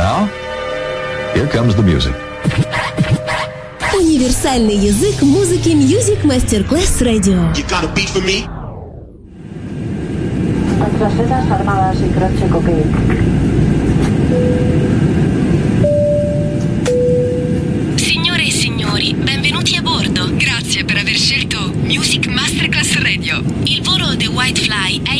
Now, here comes the music. Универсальный язык музыки Music Masterclass Radio. You got a beat for me? Nuestras sedas armadas y croce Signore e signori, benvenuti a bordo. Grazie per aver scelto Music Masterclass Radio. Il volo The White Fly è in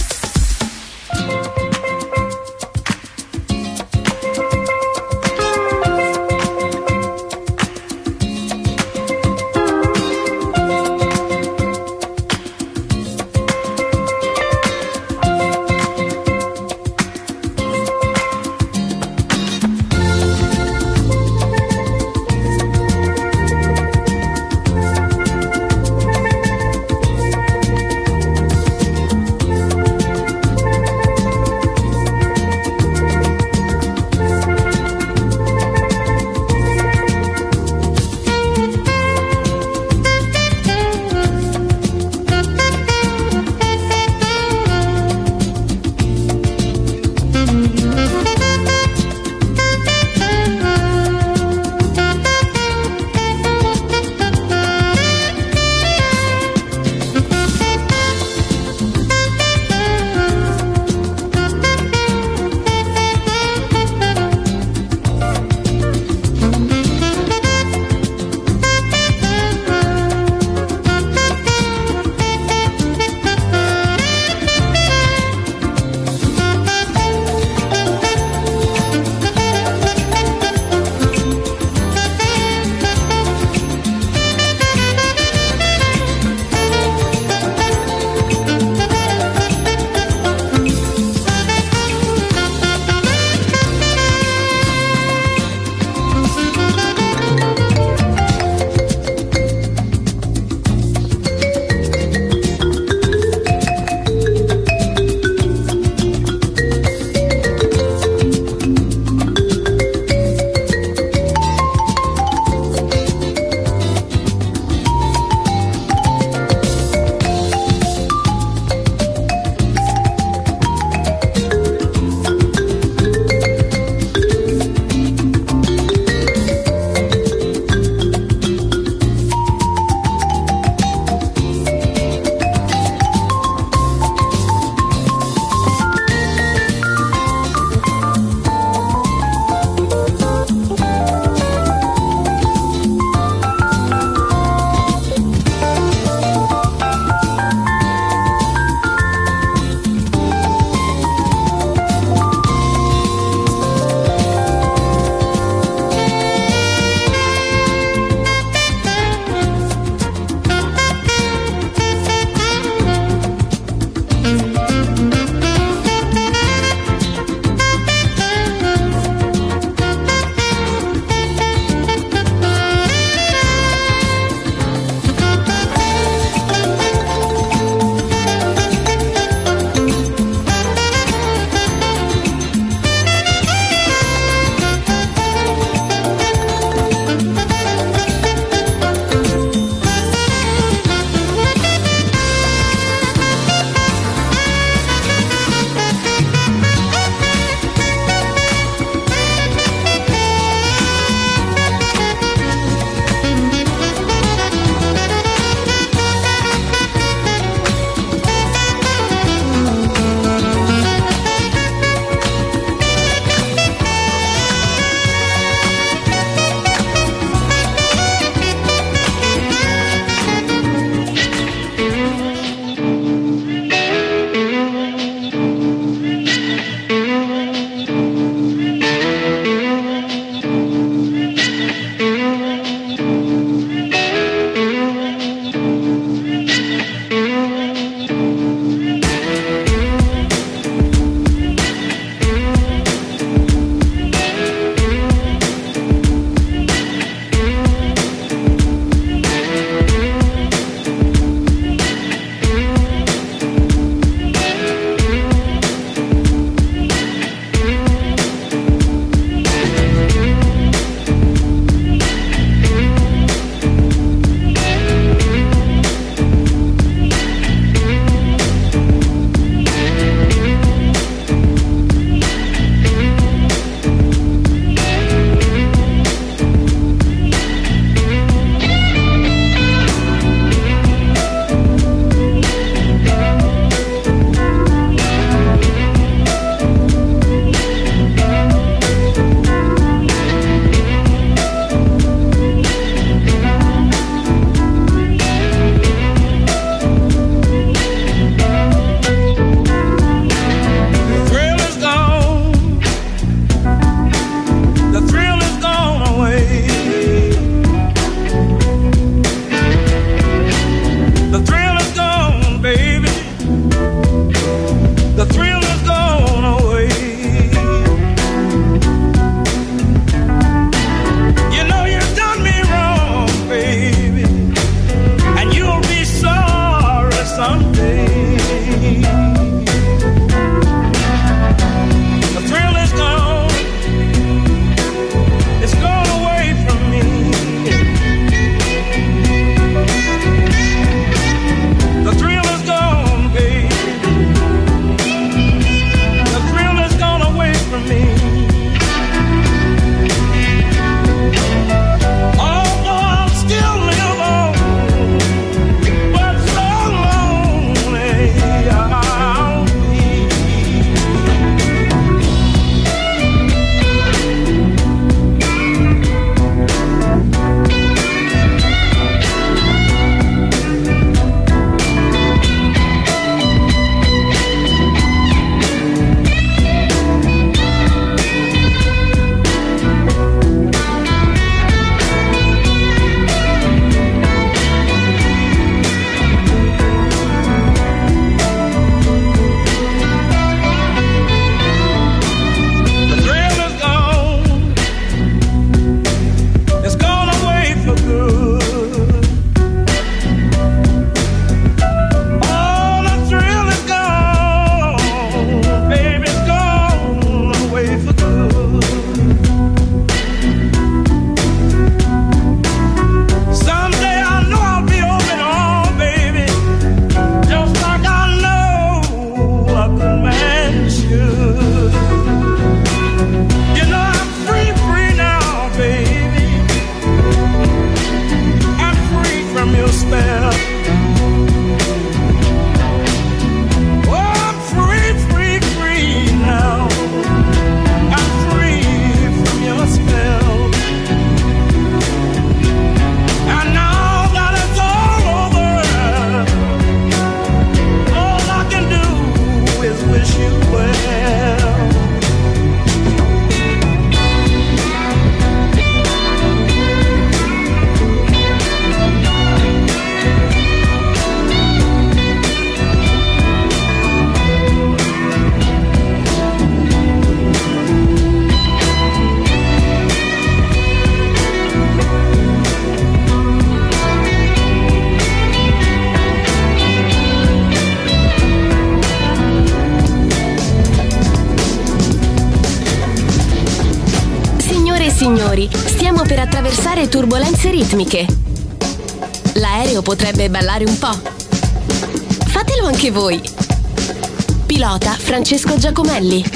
Giacomelli.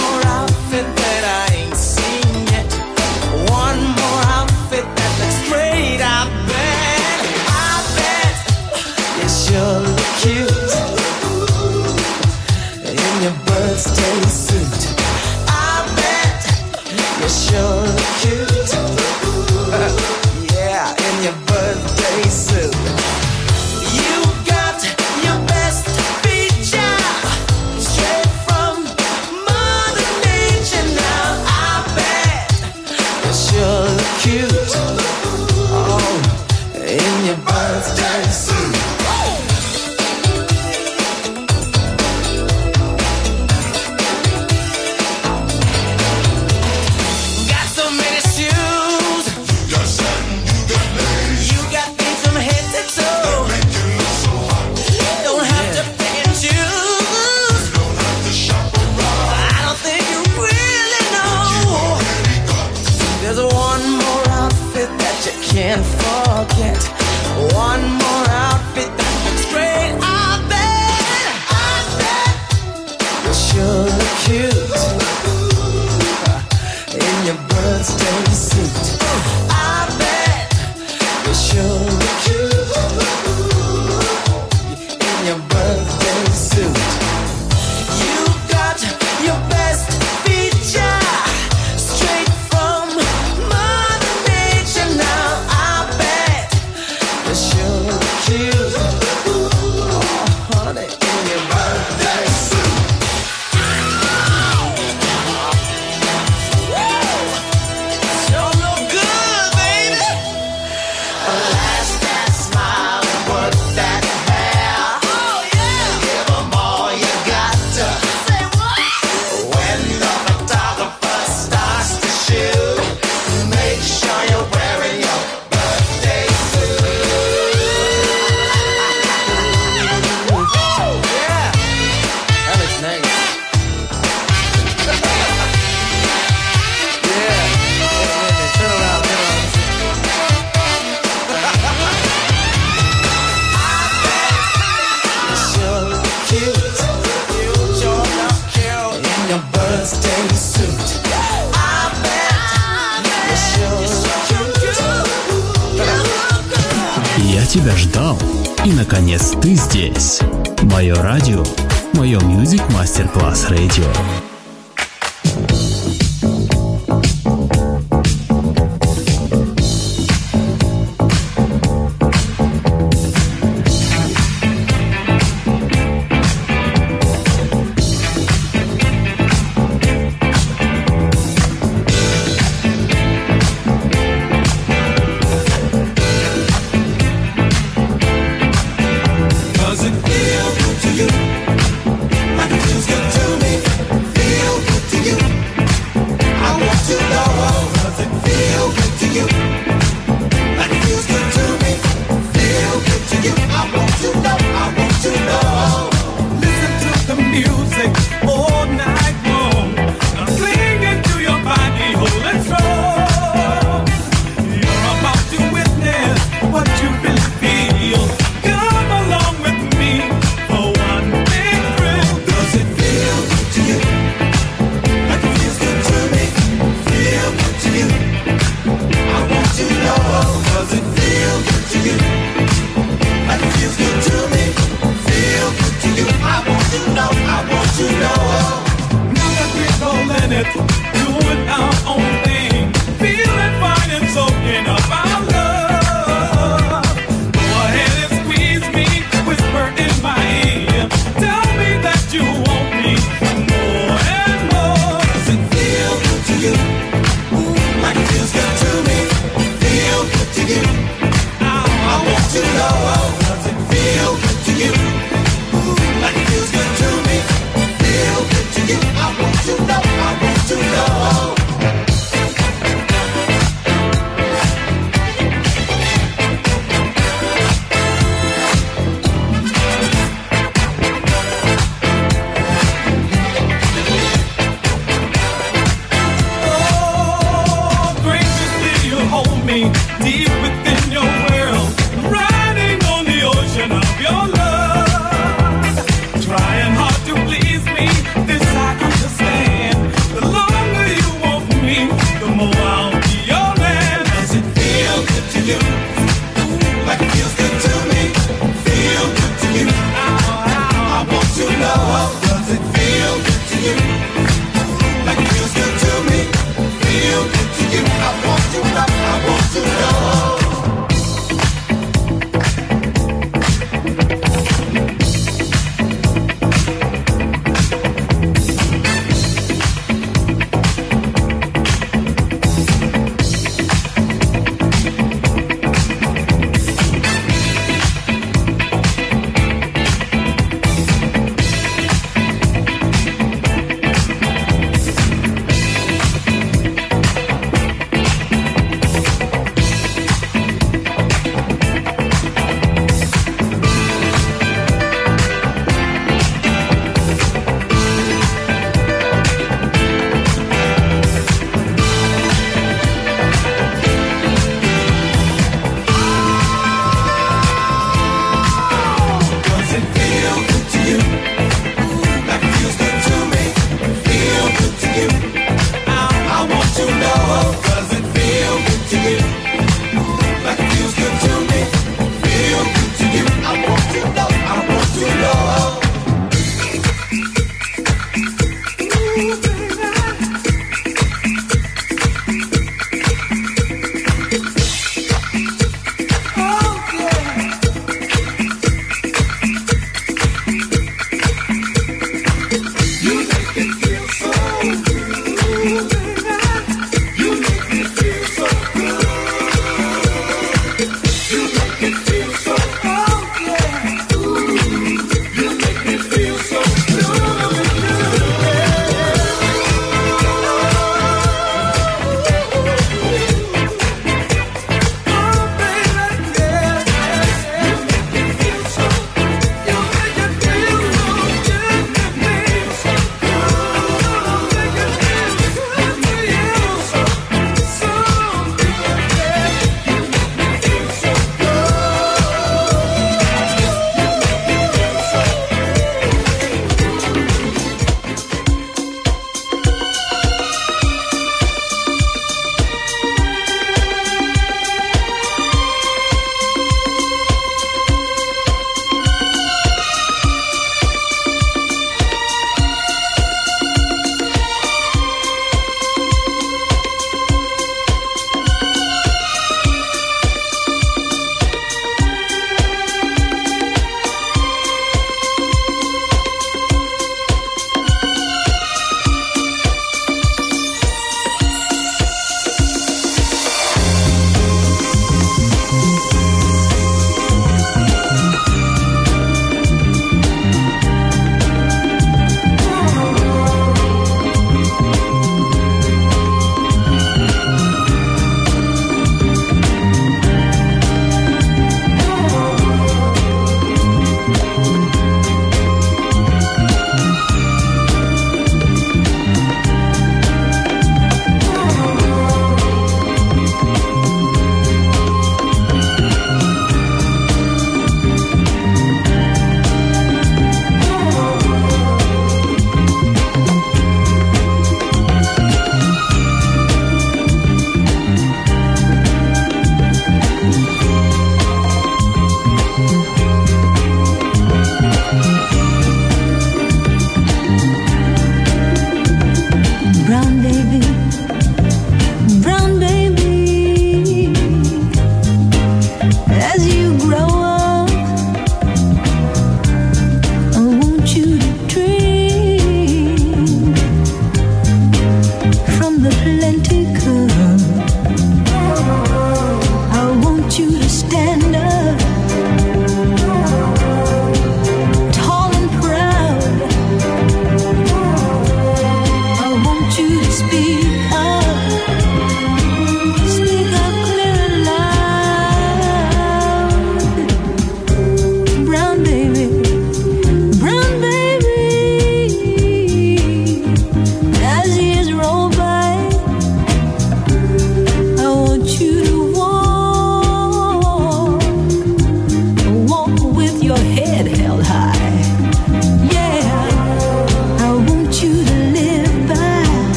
More outfit than I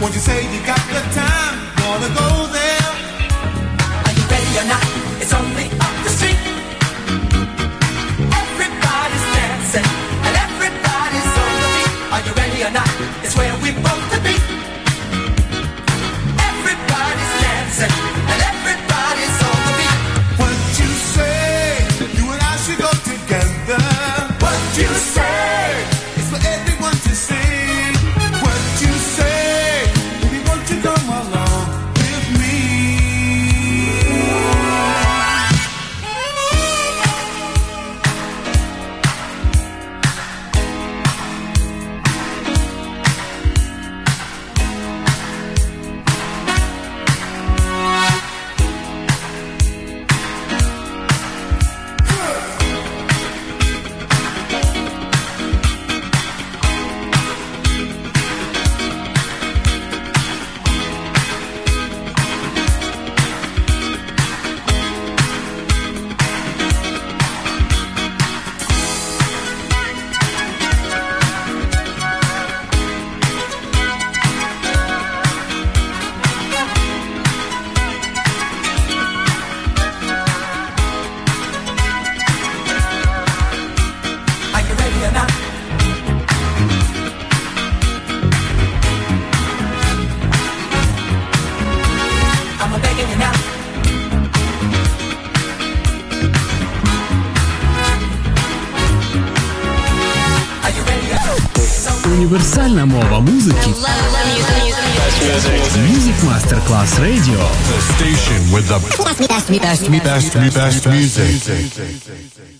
When you say you got універсальна мова музики. Music Masterclass Radio. The station with the best music.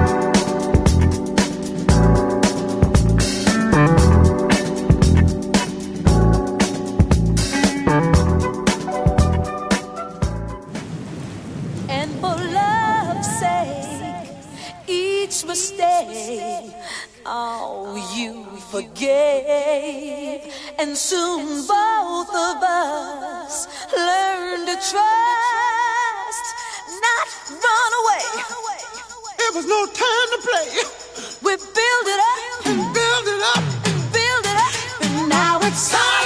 And soon both of us learned to trust, not run away. It was no time to play. We build it up and build it up and build it up, and now it's time.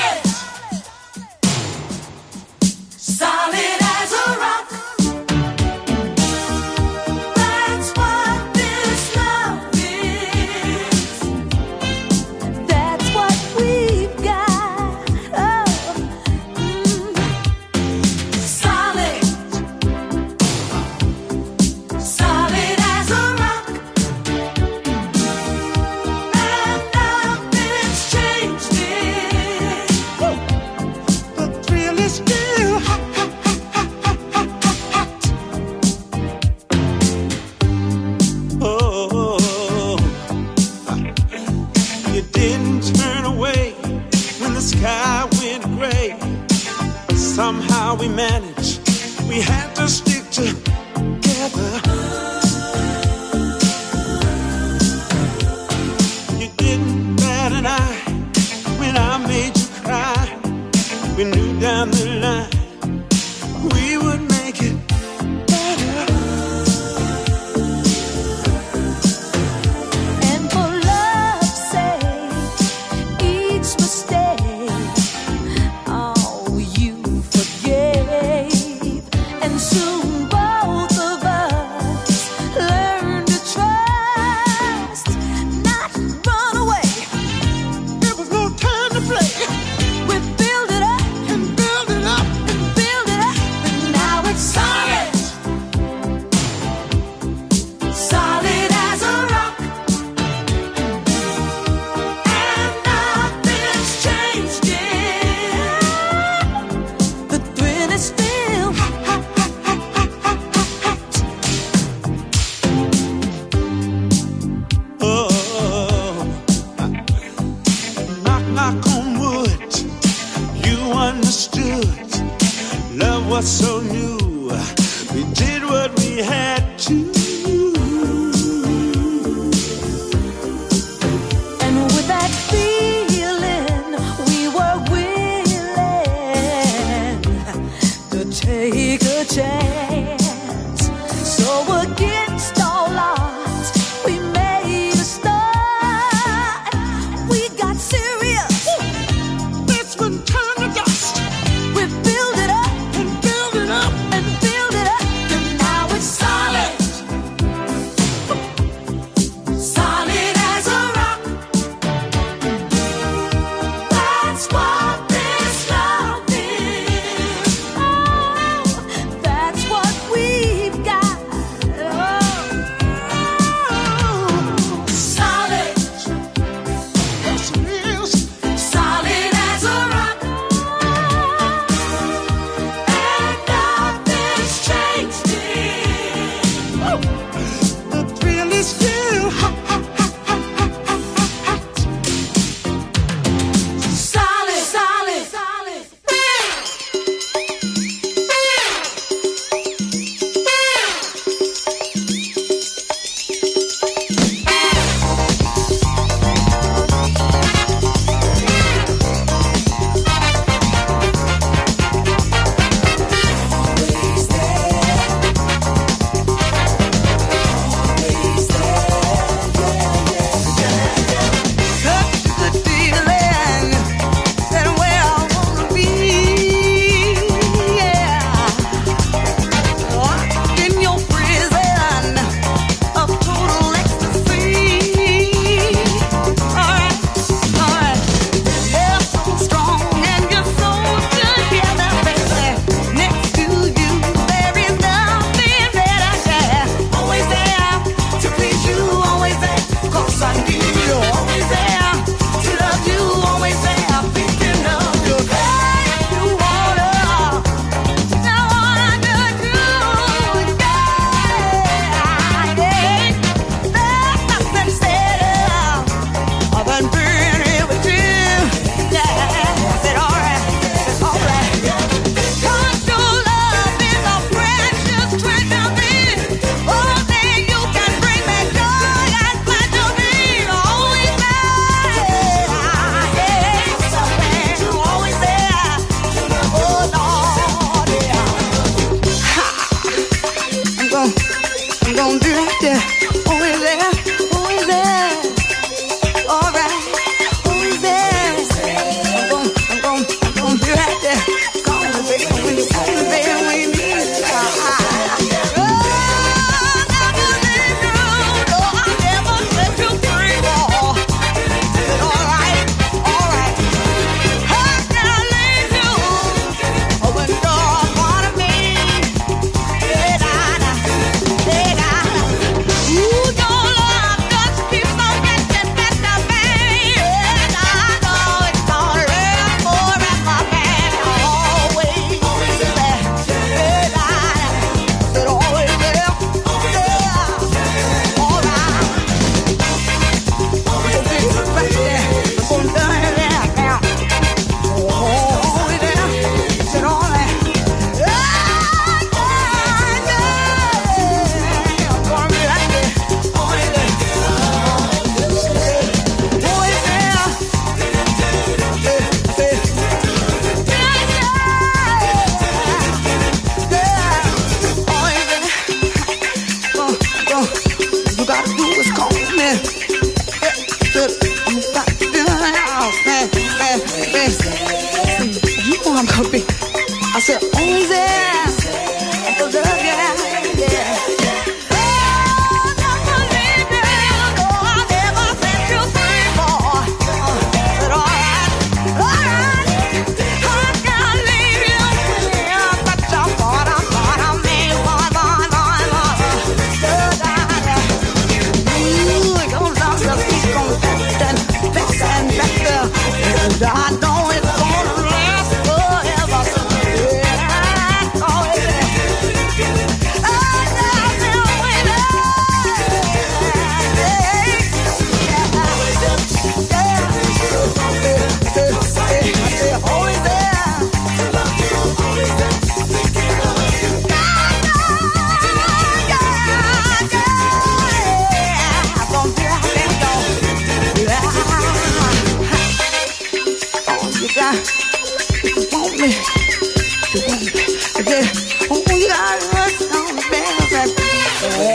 You got, if you want me, if you want me, said, oh, you got what's on the bells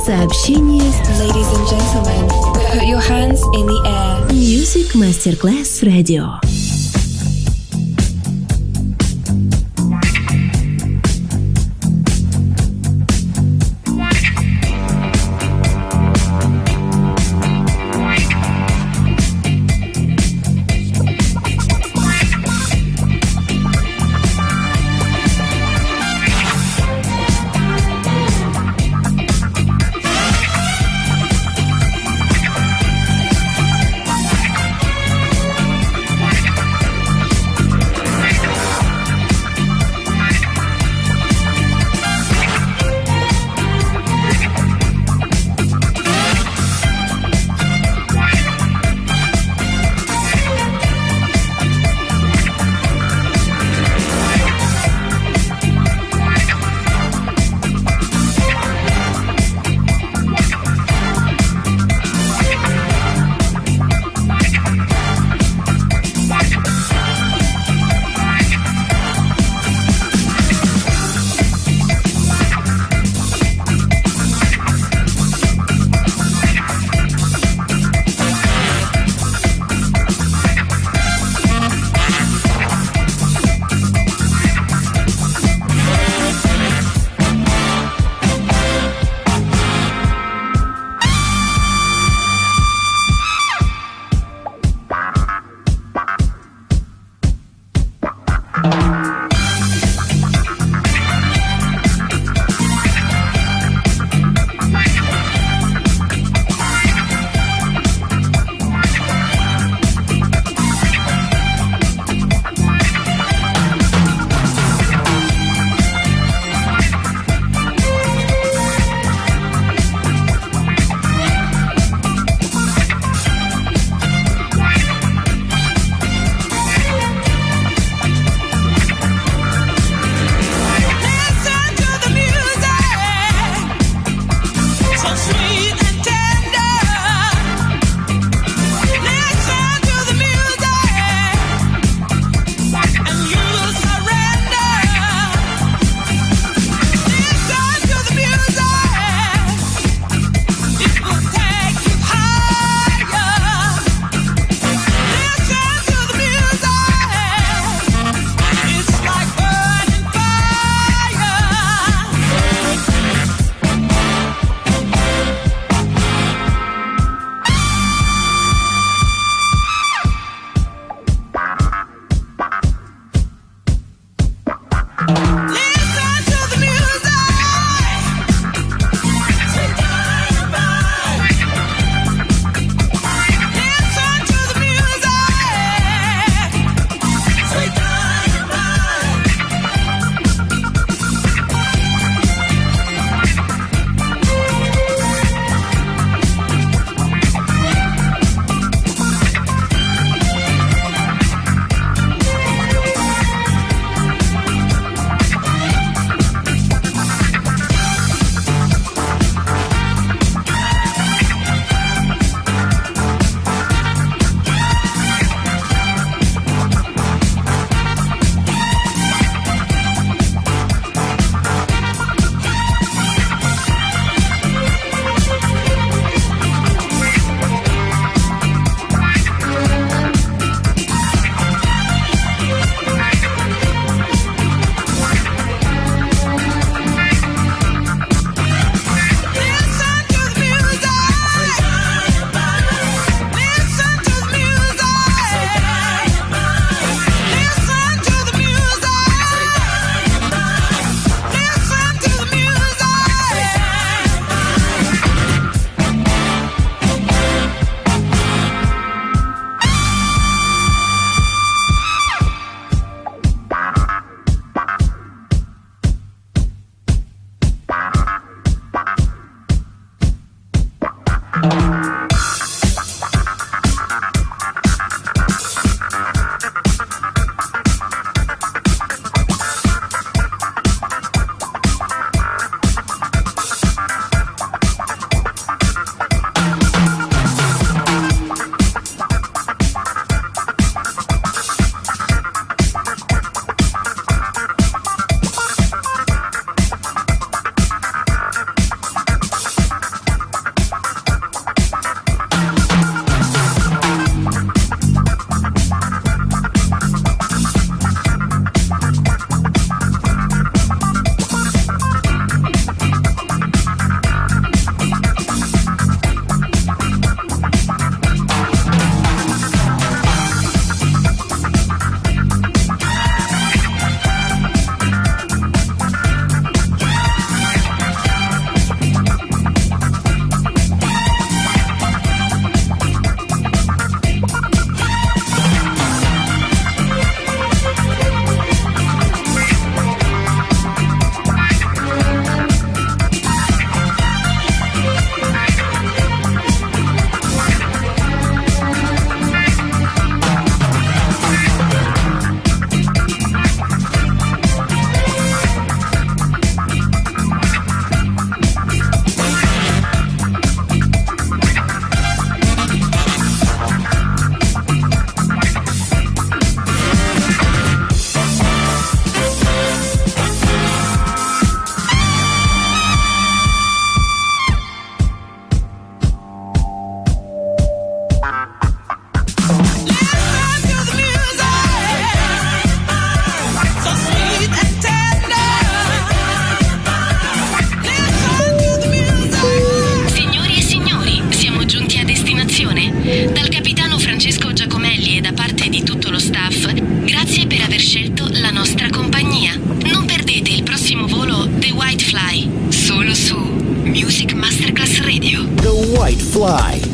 сообщение. Ladies and gentlemen, put your hands in the air. Music Masterclass Radio.